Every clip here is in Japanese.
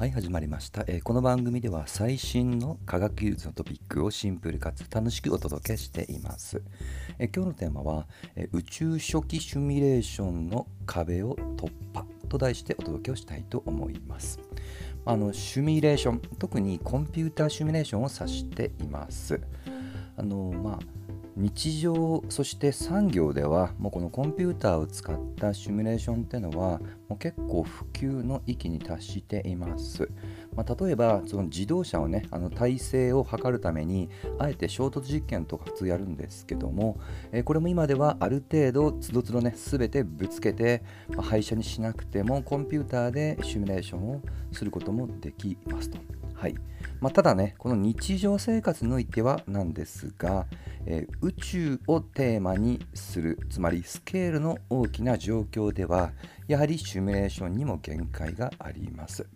はい始まりました、えー、この番組では最新の科学技術のトピックをシンプルかつ楽しくお届けしています、えー、今日のテーマは、えー、宇宙初期シミュレーションの壁を突破と題してお届けをしたいと思います。あのシミュレーション特にコンピューターシミュレーションを指しています。あのまあ日常そして産業ではもうこのコンピューターを使ったシミュレーションっていうのはもう結構普及の域に達しています、まあ、例えばその自動車をねあの体制を測るためにあえて衝突実験とか普通やるんですけども、えー、これも今ではある程度つどつどね全てぶつけて、まあ、廃車にしなくてもコンピューターでシミュレーションをすることもできますと。はい。まあ、ただね、この日常生活においてはなんですが、えー、宇宙をテーマにする、つまりスケールの大きな状況では、やはりシミュレーションにも限界があります。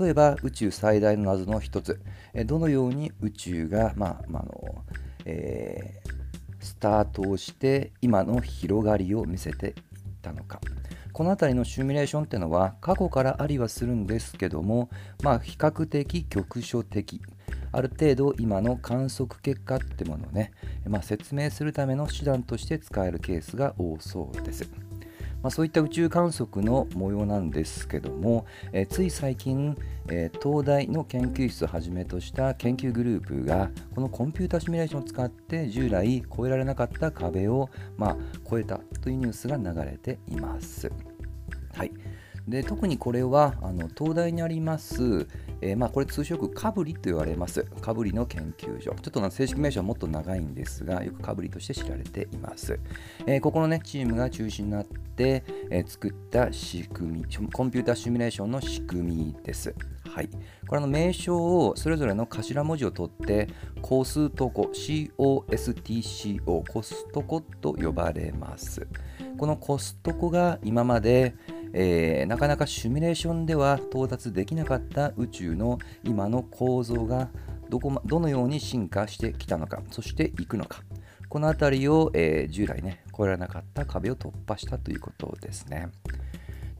例えば宇宙最大の謎の一つ、えどのように宇宙が、まあまあのえー、スタートをして今の広がりを見せていったのか。この辺りのシミュレーションっていうのは過去からありはするんですけども、まあ、比較的局所的ある程度今の観測結果ってものをね、まあ、説明するための手段として使えるケースが多そうです。まあ、そういった宇宙観測の模様なんですけども、えー、つい最近、えー、東大の研究室をはじめとした研究グループがこのコンピュータシミュレーションを使って従来越えられなかった壁を、まあ、越えたというニュースが流れています。はい、で特にこれはあの東大にあります、えー、まあ、これ通称よくカブリと言われます。カブリの研究所。ちょっと正式名称はもっと長いんですがよくカブリとして知られています、えー、ここのねチームが中心になって、え、作った仕組みコンピューターシミュレーションの仕組みです。はい、これの名称をそれぞれの頭文字を取ってコストコ COSTCO コストコと呼ばれます。このコストコが今までえー、なかなかシミュレーションでは到達できなかった宇宙の今の構造がどこ、ま、どのように進化してきたのかそしていくのかこの辺りを、えー、従来ね越えられなかった壁を突破したということですね。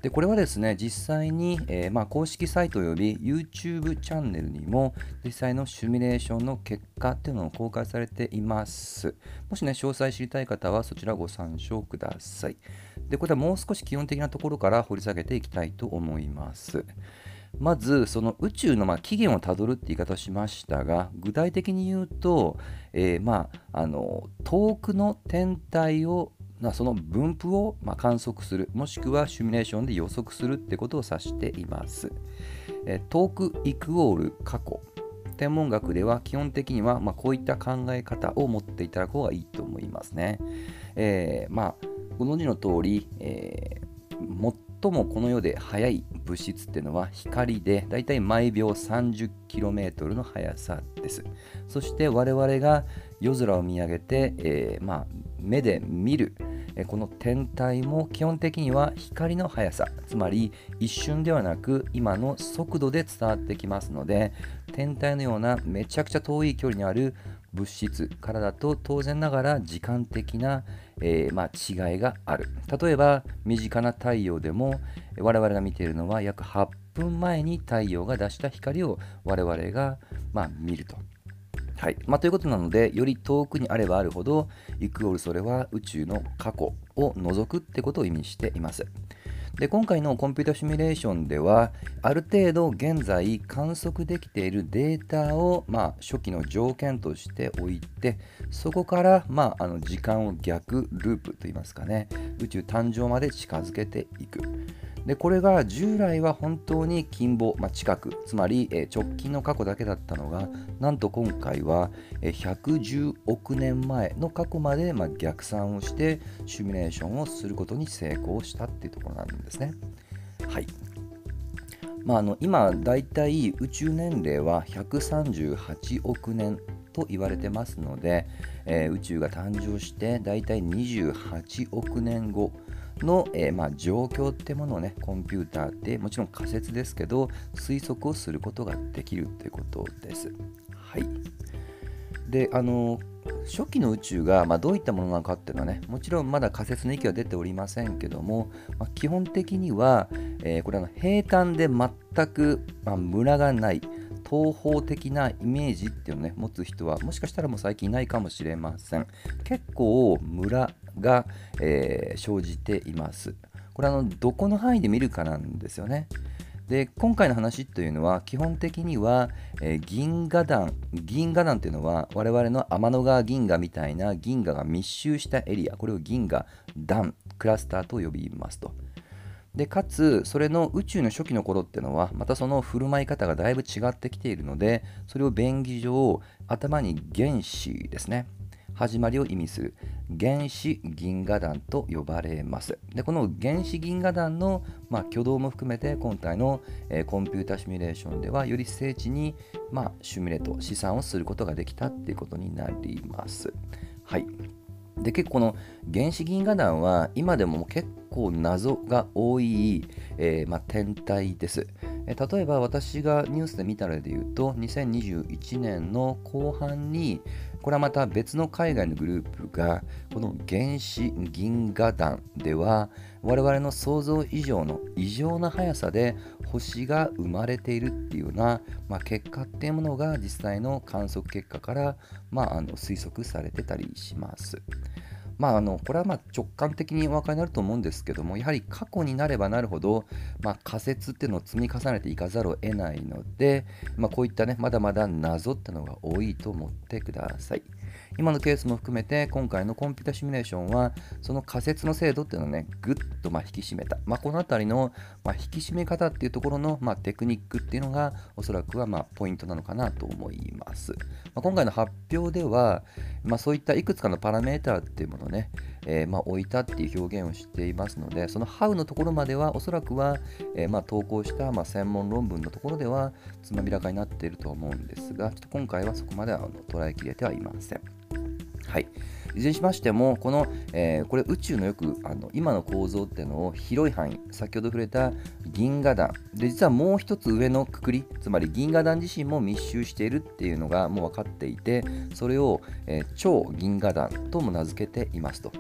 でこれはですね実際に、えー、まあ、公式サイト及び YouTube チャンネルにも実際のシミュレーションの結果っていうのを公開されています。もしね詳細知りたい方はそちらご参照ください。でこれはもう少し基本的なところから掘り下げていきたいと思います。まずその宇宙のま起源をたどるって言い方をしましたが具体的に言うと、えー、まあ、あの遠くの天体をその分布をま観測するもしくはシミュレーションで予測するってことを指しています。え遠くイクオール過去天文学では基本的にはまこういった考え方を持っていただく方がいいと思いますね。えー、まあご存知の通り、えー、最もこの世で速い物質っていうのは光でだいたい毎秒 30km の速さです。そして我々が夜空を見上げて、えー、まあ、目で見るこの天体も基本的には光の速さつまり一瞬ではなく今の速度で伝わってきますので天体のようなめちゃくちゃ遠い距離にある物質からだと当然ながら時間的な、えー、まあ、違いがある。例えば身近な太陽でも我々が見ているのは約8分前に太陽が出した光を我々が、まあ、見ると。はいまあ、ということなので、より遠くにあればあるほど、イクオールそれは宇宙の過去を除くってことを意味しています。で今回のコンピュータシミュレーションではある程度現在観測できているデータを、まあ、初期の条件としておいてそこから、まあ、あの時間を逆ループといいますかね宇宙誕生まで近づけていくでこれが従来は本当に近傍、まあ、近くつまり、え直近の過去だけだったのがなんと今回は、え110億年前の過去まで、ま、逆算をしてシミュレーションをすることに成功したっていうところなんですね。はいまあ、あの今だいたい宇宙年齢は138億年と言われてますので、えー、宇宙が誕生してだいたい28億年後の、えー、まあ、状況ってものをねコンピューターってもちろん仮説ですけど推測をすることができるということです。はいであの初期の宇宙が、まあ、どういったものなのかっていうのはねもちろんまだ仮説の域は出ておりませんけども、まあ、基本的には、えー、これは平坦で全く、まあ、ムラがない東方的なイメージっていうのをね持つ人はもしかしたらもう最近いないかもしれません結構ムラが、えー、生じています。これあのどこの範囲で見るかなんですよね。で今回の話というのは基本的には、えー、銀河団銀河団というのは我々の天の川銀河みたいな銀河が密集したエリアこれを銀河団クラスターと呼びますと。でかつそれの宇宙の初期の頃っていうのはまたその振る舞い方がだいぶ違ってきているのでそれを便宜上頭に原子ですね。始まりを意味する原子銀河団と呼ばれます。でこの原子銀河団の、まあ、挙動も含めて今回の、えー、コンピュータシミュレーションではより精緻に、まあ、シミュレート試算をすることができたっていうことになります。はい。で結構この原子銀河団は今でも結構謎が多い、えー、まあ、天体です。例えば私がニュースで見た例で言うと2021年の後半にこれはまた別の海外のグループがこの原子銀河団では我々の想像以上の異常な速さで星が生まれているっていうような、まあ、結果っていうものが実際の観測結果から、まあ、あの推測されてたりします。まあ、あのこれはま直感的にお分かりになると思うんですけどもやはり過去になればなるほど、まあ、仮説っていうのを積み重ねていかざるを得ないので、まあ、こういったねまだまだ謎っていうのが多いと思ってください。今のケースも含めて今回のコンピュータシミュレーションはその仮説の精度っていうのをねぐっとま引き締めた、まあ、この辺りのま引き締め方っていうところのまテクニックっていうのがおそらくはまポイントなのかなと思います、ま今回の発表では、まそういったいくつかのパラメーターっていうものをね、えー、ま置いたっていう表現をしていますのでその How のところまではおそらくは、えー、ま投稿したま専門論文のところではつまびらかになっていると思うんですがちょっと今回はそこまでは捉えきれてはいません。はい。いずれにしましても、この、えー、これ宇宙のよくあの今の構造っていうのを広い範囲、先ほど触れた銀河団、で実はもう一つ上のくくり、つまり銀河団自身も密集しているっていうのがもう分かっていて、それを、えー、超銀河団とも名付けていますと。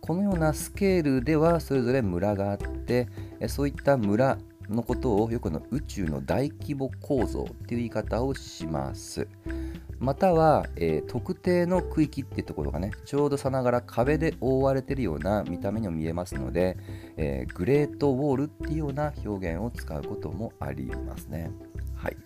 このようなスケールではそれぞれ村があって、えそういった村のことをよくの宇宙の大規模構造っていう言い方をします。または、えー、特定の区域っていうところがねちょうどさながら壁で覆われてるような見た目にも見えますので、えー、グレートウォールっていうような表現を使うこともありますね。はい、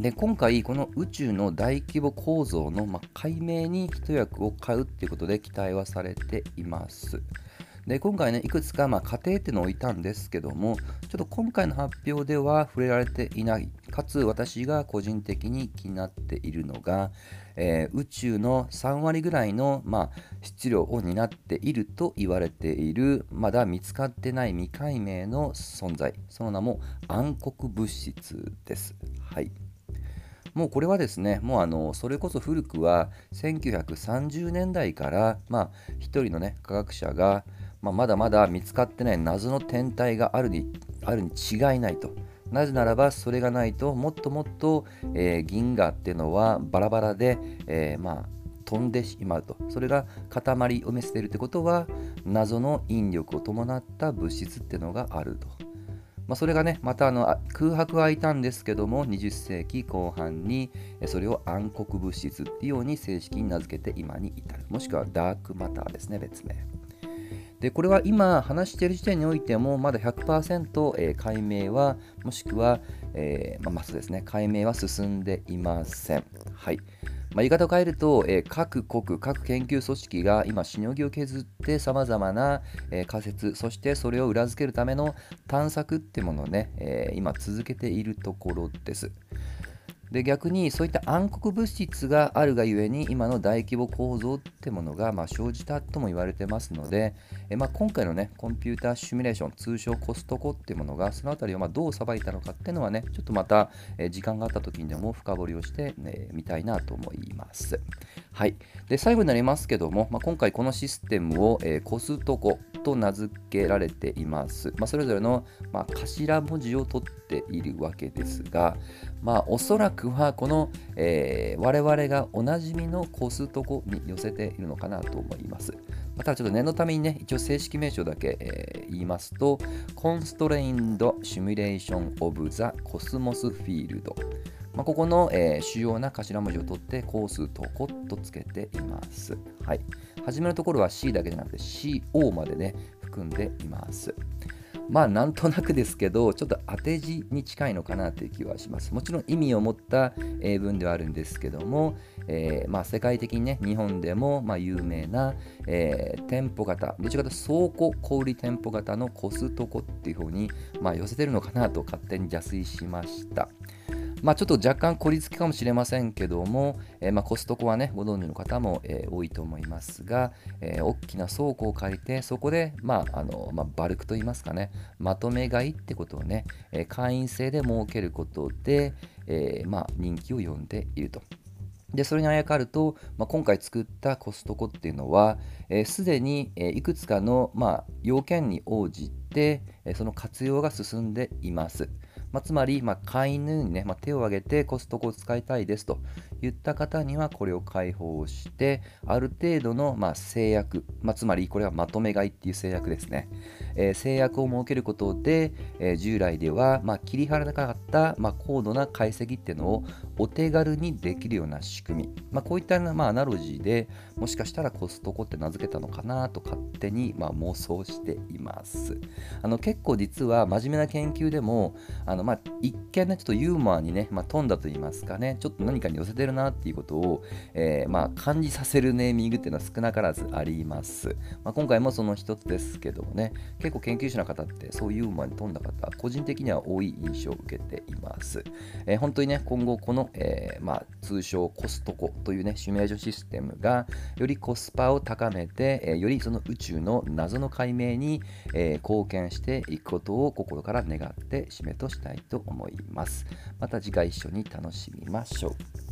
で今回この宇宙の大規模構造の、ま解明に一役を買うっていうことで期待はされています。で今回ねいくつかまあ仮定っていうのを置いたんですけどもちょっと今回の発表では触れられていないかつ私が個人的に気になっているのが、えー、宇宙の3割ぐらいの、まあ、質量を担っていると言われているまだ見つかってない未解明の存在その名も暗黒物質です。はいもうこれはですね、もうあのそれこそ古くは1930年代から、まあ、一人のね科学者が、まあ、まだまだ見つかってない謎の天体があるにあるに違いないと。なぜならばそれがないともっともっと、えー、銀河っていうのはバラバラで、えー、まあ飛んでしまうと。それが塊を見せているってことは謎の引力を伴った物質っていうのがあると、まあ、それがねまたあの空白はいたんですけども20世紀後半にそれを暗黒物質っていうように正式に名付けて今に至る。もしくはダークマターですね別名。でこれは今話している時点においてもまだ100%、えー、解明はもしくは、えー、まあ、まずですね解明は進んでいません。はいまあ、言い方を変えると、えー、各国、各研究組織が今、しのぎを削ってさまざまな、えー、仮説、そしてそれを裏付けるための探索ってものをね、えー、今続けているところです。で逆にそういった暗黒物質があるがゆえに今の大規模構造ってものがま生じたとも言われてますのでえ、まあ、今回のねコンピューターシミュレーション通称コストコっていうものがその辺りをまどうさばいたのかっていうのはねちょっとまたえ時間があった時にでも深掘りをしてみ、ね、たいなと思いますはいで最後になりますけども、まあ、今回このシステムを、えコストコと名付けられています。まあ、それぞれの、まあ、頭文字を取っているわけですが、まあ、おそらくはこの、えー、我々がおなじみのコストコに寄せているのかなと思います。またちょっと念のためにね、一応正式名称だけ、えー、言いますと、Constrained Simulation of the Cosmos Field。まあ、ここの、えー、主要な頭文字を取ってコストコとつけています。はい。初めのところは C だけじゃなくて CO までね、含んでいます。まあなんとなくですけどちょっと当て字に近いのかなという気はします。もちろん意味を持った英文ではあるんですけども、えー、まあ、世界的にね日本でもま有名な、えー、店舗型どちらかというと倉庫小売店舗型のコストコっていう方に、ま、寄せてるのかなと勝手に邪推しました。まあ、ちょっと若干孤立きかもしれませんけども、えー、まあ、コストコはね、ご存知の方も、え、多いと思いますが、えー、大きな倉庫を借りて、そこで、まあ、あの、まあ、バルクといいますかね、まとめ買いってことをね、え会員制で設けることで、えまあ、人気を呼んでいると。で、それにあやかると、まあ、今回作ったコストコっていうのは、す、で、に、えー、いくつかの、まあ、要件に応じて、えその活用が進んでいます。まあ、つまり、まあ、飼い犬にね、まあ、手を挙げてコストコを使いたいですと言った方にはこれを開放して、ある程度の、まあ、制約、まあ、つまりこれはまとめ買いっていう制約ですね。えー、制約を設けることで、えー、従来では、まあ、切り払わなかった、まあ、高度な解析っていうのをお手軽にできるような仕組み。まあ、こういった、まあ、アナロジーでもしかしたらコストコって名付けたのかなと勝手に、まあ、妄想しています。あの結構実は真面目な研究でもあの、まあ、一見ねちょっとユーモアにね、まあ、富んだと言いますかねちょっと何かに寄せてるなっていうことを、えー、まあ、感じさせるネーミングっていうのは少なからずあります、まあ、今回もその一つですけどもね結結構研究者の方ってそういうユーモアに富んだ方個人的には多い印象を受けています、えー、本当にね今後この、えー、まあ、通称コストコというねシミュレーションシステムがよりコスパを高めて、えよりその宇宙の謎の解明に、え貢献していくことを心から願って締めとしたいと思います。また次回一緒に楽しみましょう。